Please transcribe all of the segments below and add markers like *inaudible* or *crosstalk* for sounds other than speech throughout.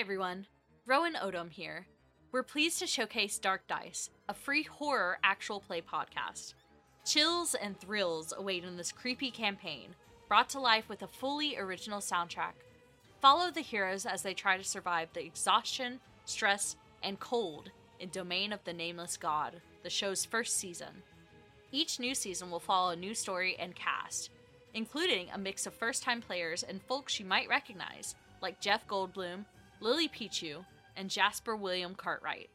everyone. Rowan Odom here. We're pleased to showcase Dark Dice, a free horror actual play podcast. Chills and thrills await in this creepy campaign, brought to life with a fully original soundtrack. Follow the heroes as they try to survive the exhaustion, stress, and cold in Domain of the Nameless God, the show's first season. Each new season will follow a new story and cast, including a mix of first time players and folks you might recognize, like Jeff Goldblum, Lily Pichu, and Jasper William Cartwright.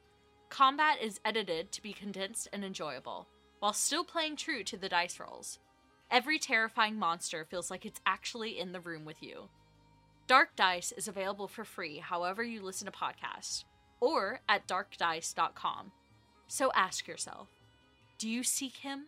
Combat is edited to be condensed and enjoyable, while still playing true to the dice rolls. Every terrifying monster feels like it's actually in the room with you. Dark Dice is available for free however you listen to podcasts, or at darkdice.com. So ask yourself do you seek him?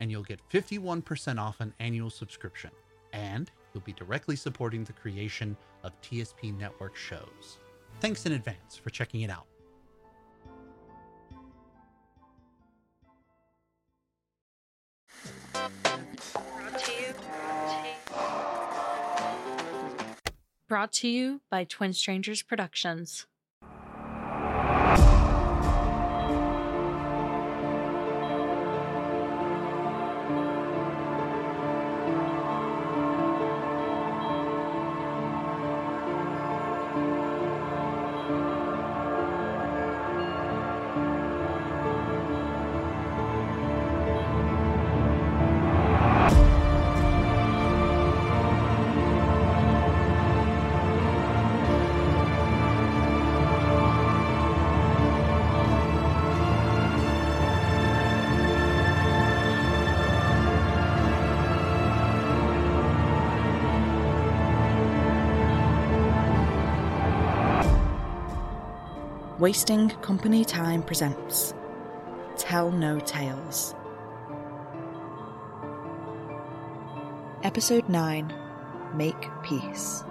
and you'll get 51% off an annual subscription. And you'll be directly supporting the creation of TSP Network shows. Thanks in advance for checking it out. Brought to you by Twin Strangers Productions. Wasting Company Time presents Tell No Tales. Episode 9 Make Peace.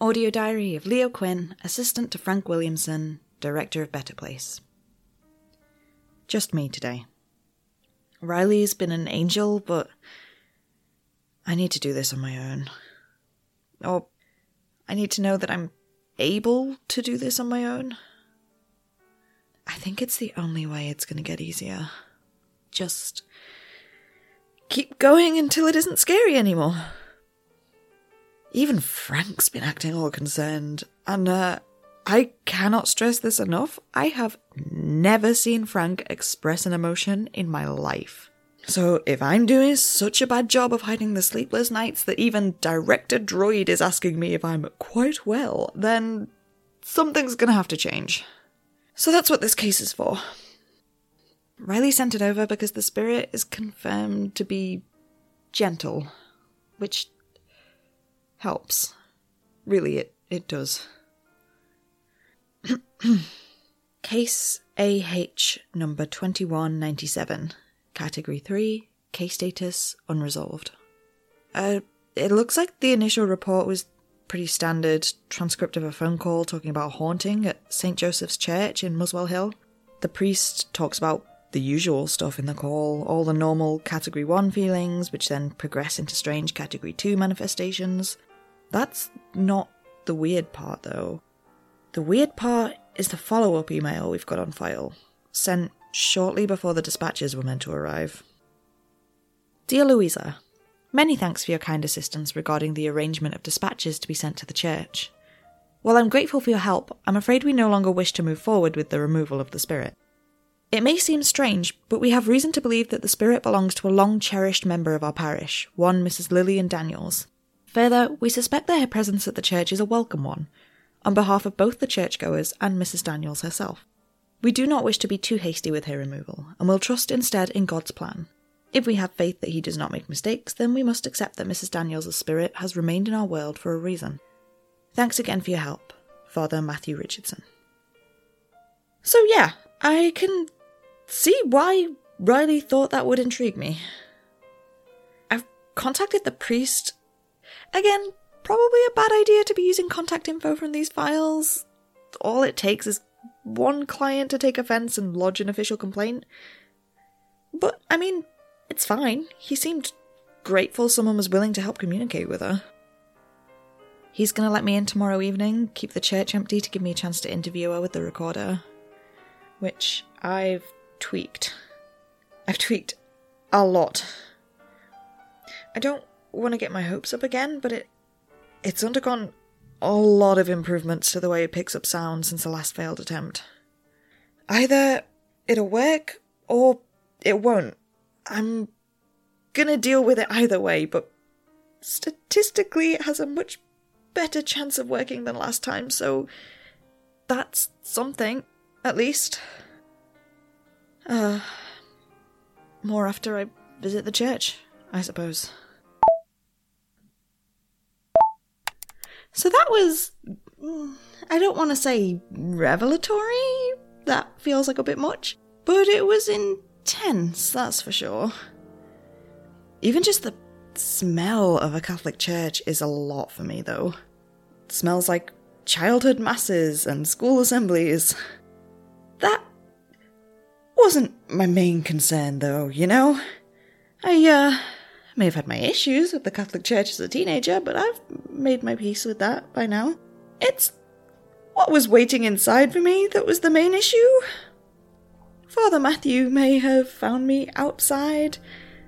Audio Diary of Leo Quinn, Assistant to Frank Williamson, Director of Better Place. Just me today. Riley's been an angel, but I need to do this on my own. Or I need to know that I'm able to do this on my own. I think it's the only way it's going to get easier. Just keep going until it isn't scary anymore. Even Frank's been acting all concerned, and uh, I cannot stress this enough. I have never seen Frank express an emotion in my life. So if I'm doing such a bad job of hiding the sleepless nights that even Director Droid is asking me if I'm quite well, then something's gonna have to change. So that's what this case is for. Riley sent it over because the spirit is confirmed to be gentle, which helps. Really, it, it does. *clears throat* Case AH number 2197, Category 3, Case status unresolved. Uh, it looks like the initial report was pretty standard transcript of a phone call talking about haunting at St. Joseph's Church in Muswell Hill. The priest talks about the usual stuff in the call, all the normal Category 1 feelings, which then progress into strange Category 2 manifestations. That's not the weird part, though. The weird part is the follow up email we've got on file, sent shortly before the dispatches were meant to arrive. Dear Louisa, Many thanks for your kind assistance regarding the arrangement of dispatches to be sent to the church. While I'm grateful for your help, I'm afraid we no longer wish to move forward with the removal of the spirit. It may seem strange, but we have reason to believe that the spirit belongs to a long cherished member of our parish, one Mrs. Lilian Daniels. Further, we suspect that her presence at the church is a welcome one, on behalf of both the churchgoers and Mrs. Daniels herself. We do not wish to be too hasty with her removal, and will trust instead in God's plan. If we have faith that he does not make mistakes, then we must accept that Mrs. Daniels' spirit has remained in our world for a reason. Thanks again for your help, Father Matthew Richardson. So, yeah, I can see why Riley thought that would intrigue me. I've contacted the priest. Again, probably a bad idea to be using contact info from these files. All it takes is one client to take offense and lodge an official complaint. But, I mean, it's fine. He seemed grateful someone was willing to help communicate with her. He's gonna let me in tomorrow evening, keep the church empty to give me a chance to interview her with the recorder. Which I've tweaked. I've tweaked a lot. I don't want to get my hopes up again, but it it's undergone a lot of improvements to the way it picks up sound since the last failed attempt. Either it'll work or it won't. I'm gonna deal with it either way, but statistically it has a much better chance of working than last time, so that's something, at least. Uh, more after I visit the church, I suppose. So that was. Mm, I don't want to say revelatory, that feels like a bit much, but it was intense, that's for sure. Even just the smell of a Catholic church is a lot for me, though. It smells like childhood masses and school assemblies. That wasn't my main concern, though, you know? I, uh, may have had my issues with the Catholic Church as a teenager, but I've made my peace with that by now. It's what was waiting inside for me that was the main issue. Father Matthew may have found me outside,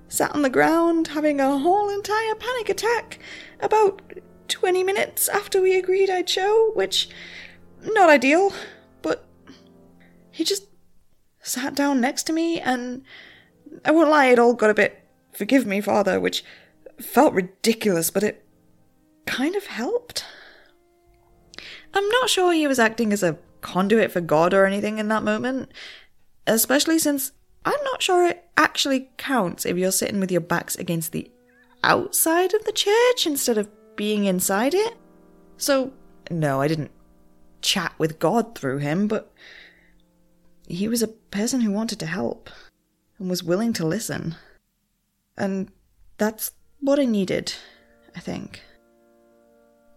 sat on the ground, having a whole entire panic attack about 20 minutes after we agreed I'd show, which, not ideal, but he just sat down next to me, and I won't lie, it all got a bit, forgive me, Father, which felt ridiculous, but it kind of helped. I'm not sure he was acting as a conduit for God or anything in that moment especially since I'm not sure it actually counts if you're sitting with your backs against the outside of the church instead of being inside it. So, no, I didn't chat with God through him, but he was a person who wanted to help and was willing to listen. And that's what I needed, I think.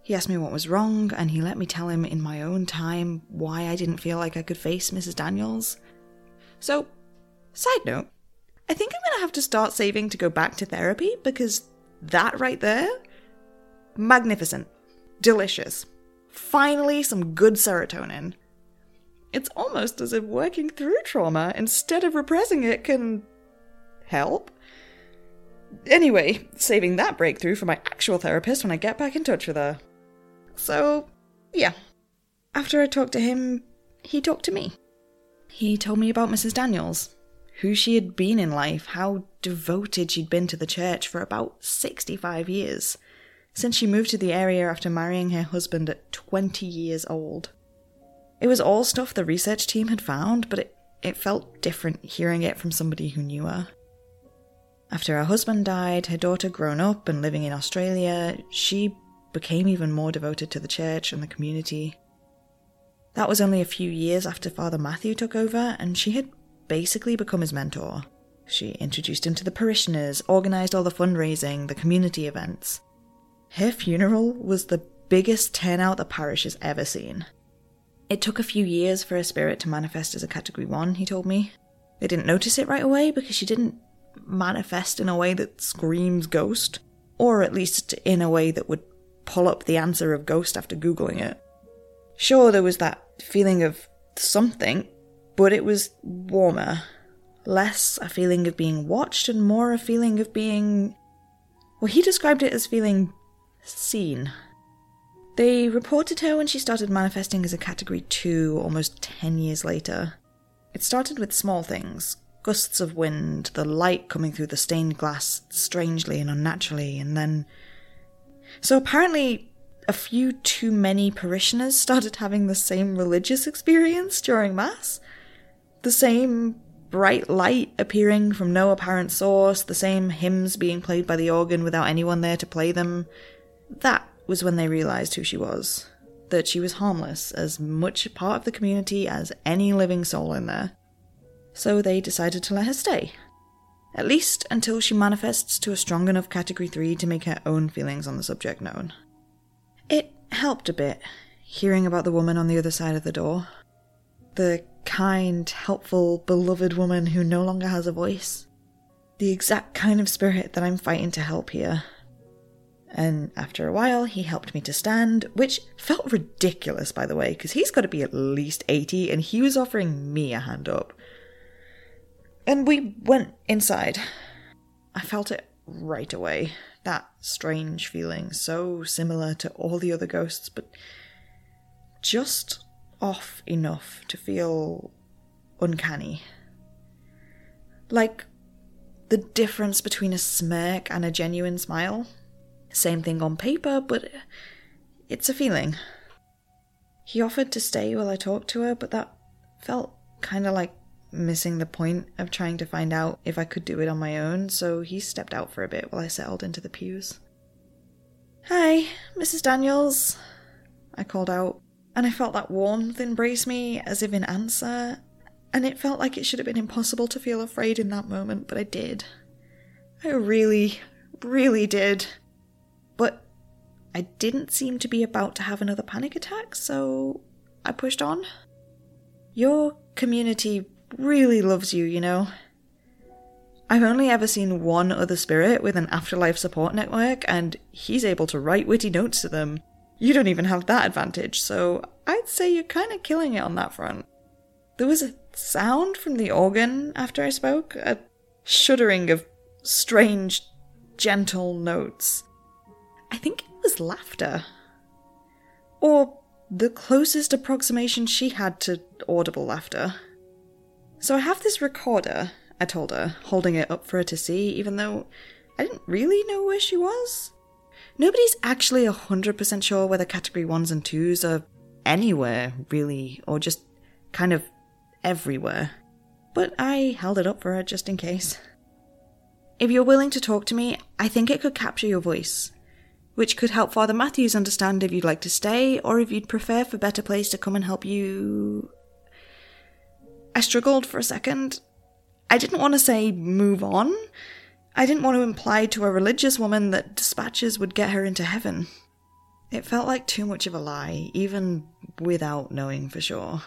He asked me what was wrong, and he let me tell him in my own time why I didn't feel like I could face Mrs. Daniels. So, side note, I think I'm to have to start saving to go back to therapy because that right there, magnificent, delicious. Finally, some good serotonin. It's almost as if working through trauma instead of repressing it can help. Anyway, saving that breakthrough for my actual therapist when I get back in touch with her. So, yeah. After I talked to him, he talked to me. He told me about Mrs. Daniels, who she had been in life, how devoted she'd been to the church for about 65 years, since she moved to the area after marrying her husband at 20 years old. It was all stuff the research team had found, but it, it felt different hearing it from somebody who knew her. After her husband died, her daughter grown up and living in Australia, she became even more devoted to the church and the community. That was only a few years after Father Matthew took over, and she had basically become his mentor. She introduced him to the parishioners, organised all the fundraising, the community events. Her funeral was the biggest turnout the parish has ever seen. It took a few years for her spirit to manifest as a category 1, he told me. They didn't notice it right away because she didn't manifest in a way that screams ghost, or at least in a way that would pull up the answer of ghost after Googling it. Sure, there was that feeling of something, but it was warmer. Less a feeling of being watched and more a feeling of being. Well, he described it as feeling seen. They reported her when she started manifesting as a category 2 almost 10 years later. It started with small things gusts of wind, the light coming through the stained glass strangely and unnaturally, and then. So apparently, a few too many parishioners started having the same religious experience during Mass. The same bright light appearing from no apparent source, the same hymns being played by the organ without anyone there to play them. That was when they realised who she was. That she was harmless, as much a part of the community as any living soul in there. So they decided to let her stay. At least until she manifests to a strong enough category 3 to make her own feelings on the subject known. It helped a bit, hearing about the woman on the other side of the door. The kind, helpful, beloved woman who no longer has a voice. The exact kind of spirit that I'm fighting to help here. And after a while, he helped me to stand, which felt ridiculous, by the way, because he's got to be at least 80 and he was offering me a hand up. And we went inside. I felt it right away. That strange feeling, so similar to all the other ghosts, but just off enough to feel uncanny. Like the difference between a smirk and a genuine smile. Same thing on paper, but it's a feeling. He offered to stay while I talked to her, but that felt kind of like missing the point of trying to find out if I could do it on my own, so he stepped out for a bit while I settled into the pews. Hi, Mrs. Daniels, I called out, and I felt that warmth embrace me as if in answer, and it felt like it should have been impossible to feel afraid in that moment, but I did. I really, really did. But I didn't seem to be about to have another panic attack, so I pushed on. Your community really loves you, you know. I've only ever seen one other spirit with an afterlife support network, and he's able to write witty notes to them. You don't even have that advantage, so I'd say you're kind of killing it on that front. There was a sound from the organ after I spoke, a shuddering of strange, gentle notes. I think it was laughter. Or the closest approximation she had to audible laughter. So I have this recorder, I told her, holding it up for her to see, even though I didn't really know where she was. Nobody's actually 100% sure whether category 1s and 2s are anywhere, really, or just kind of everywhere. But I held it up for her just in case. If you're willing to talk to me, I think it could capture your voice, which could help Father Matthews understand if you'd like to stay, or if you'd prefer for Better Place to come and help you I struggled for a second. I didn't want to say move on. I didn't want to imply to a religious woman that dispatches would get her into heaven. It felt like too much of a lie, even without knowing for sure.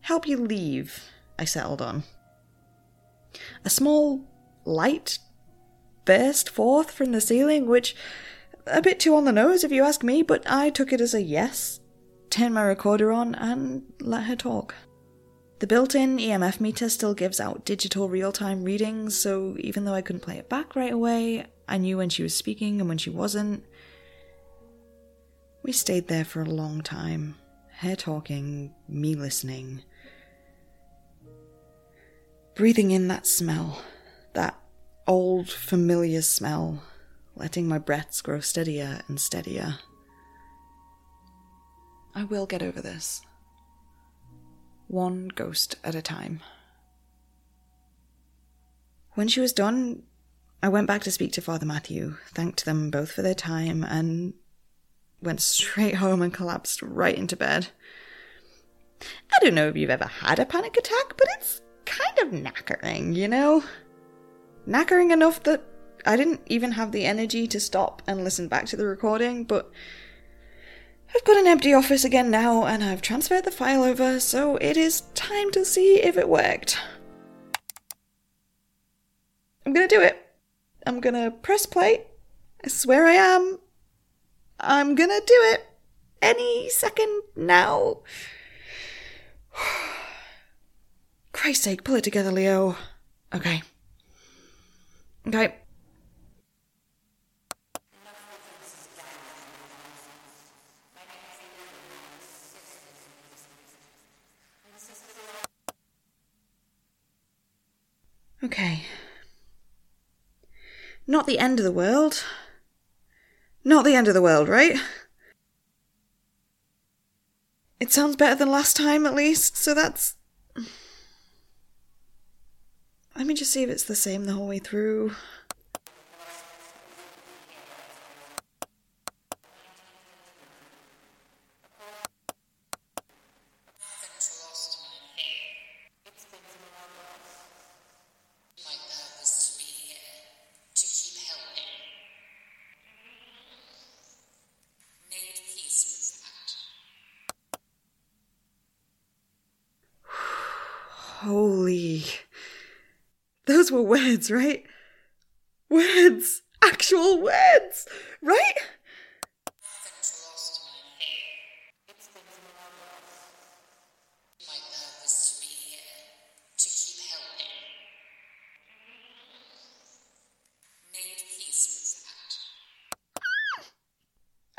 Help you leave, I settled on. A small light burst forth from the ceiling, which a bit too on the nose if you ask me, but I took it as a yes, turned my recorder on, and let her talk. The built in EMF meter still gives out digital real time readings, so even though I couldn't play it back right away, I knew when she was speaking and when she wasn't. We stayed there for a long time, her talking, me listening. Breathing in that smell, that old familiar smell, letting my breaths grow steadier and steadier. I will get over this. One ghost at a time. When she was done, I went back to speak to Father Matthew, thanked them both for their time, and went straight home and collapsed right into bed. I don't know if you've ever had a panic attack, but it's kind of knackering, you know? Knackering enough that I didn't even have the energy to stop and listen back to the recording, but I've got an empty office again now and I've transferred the file over, so it is time to see if it worked. I'm gonna do it. I'm gonna press play. I swear I am. I'm gonna do it. Any second now. *sighs* Christ's sake, pull it together, Leo. Okay. Okay. Okay. Not the end of the world. Not the end of the world, right? It sounds better than last time, at least, so that's. Let me just see if it's the same the whole way through. Holy. Those were words, right? Words! Actual words! Right?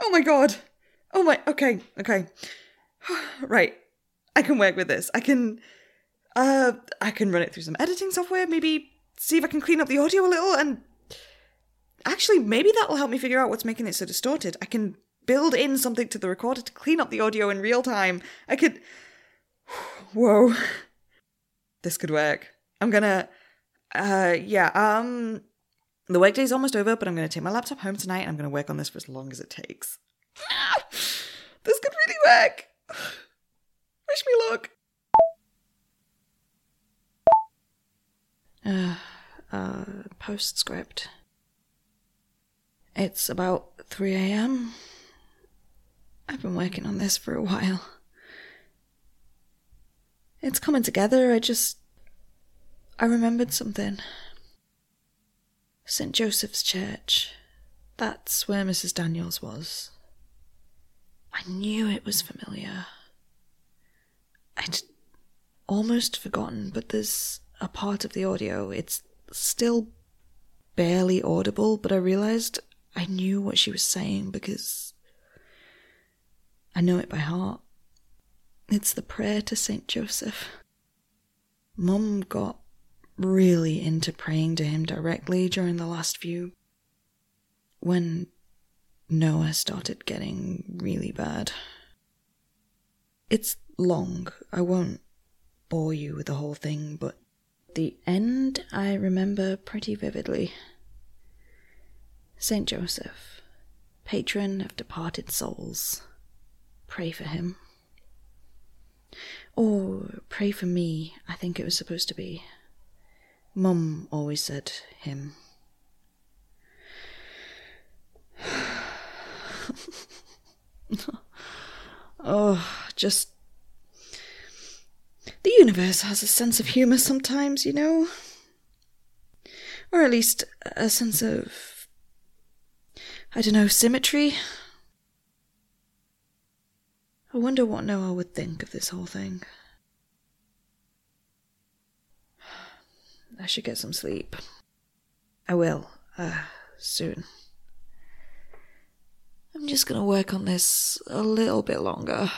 Oh my god. Oh my. Okay, okay. *sighs* right. I can work with this. I can. Uh, I can run it through some editing software, maybe see if I can clean up the audio a little, and actually, maybe that'll help me figure out what's making it so distorted. I can build in something to the recorder to clean up the audio in real time. I could. *sighs* Whoa. This could work. I'm gonna. Uh, yeah, um. The workday's almost over, but I'm gonna take my laptop home tonight and I'm gonna work on this for as long as it takes. *sighs* this could really work. *sighs* Wish me luck. Uh, uh, postscript. It's about 3 a.m. I've been working on this for a while. It's coming together, I just. I remembered something. St. Joseph's Church. That's where Mrs. Daniels was. I knew it was familiar. I'd almost forgotten, but there's a part of the audio. It's still barely audible, but I realized I knew what she was saying because I know it by heart. It's the prayer to Saint Joseph. Mum got really into praying to him directly during the last few. when Noah started getting really bad. It's long. I won't bore you with the whole thing, but the end I remember pretty vividly. Saint Joseph, patron of departed souls, pray for him. Or pray for me, I think it was supposed to be. Mum always said him. *sighs* oh, just. The universe has a sense of humour sometimes, you know? Or at least a sense of. I don't know, symmetry? I wonder what Noah would think of this whole thing. I should get some sleep. I will, uh, soon. I'm just gonna work on this a little bit longer.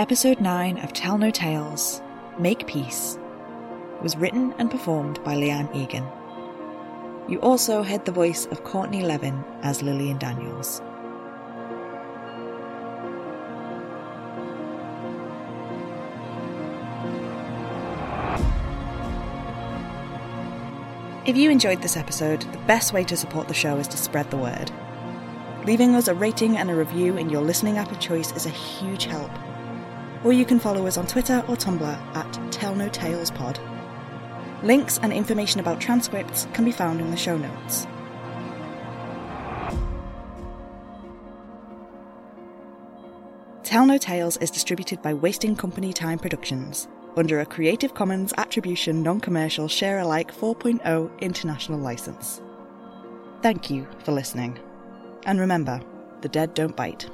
Episode 9 of Tell No Tales Make Peace was written and performed by Leanne Egan. You also heard the voice of Courtney Levin as Lilian Daniels. If you enjoyed this episode, the best way to support the show is to spread the word. Leaving us a rating and a review in your listening app of choice is a huge help. Or you can follow us on Twitter or Tumblr at Tell No Tales Pod. Links and information about transcripts can be found in the show notes. Tell No Tales is distributed by Wasting Company Time Productions under a Creative Commons Attribution Non Commercial Share Alike 4.0 international license. Thank you for listening. And remember, the dead don't bite.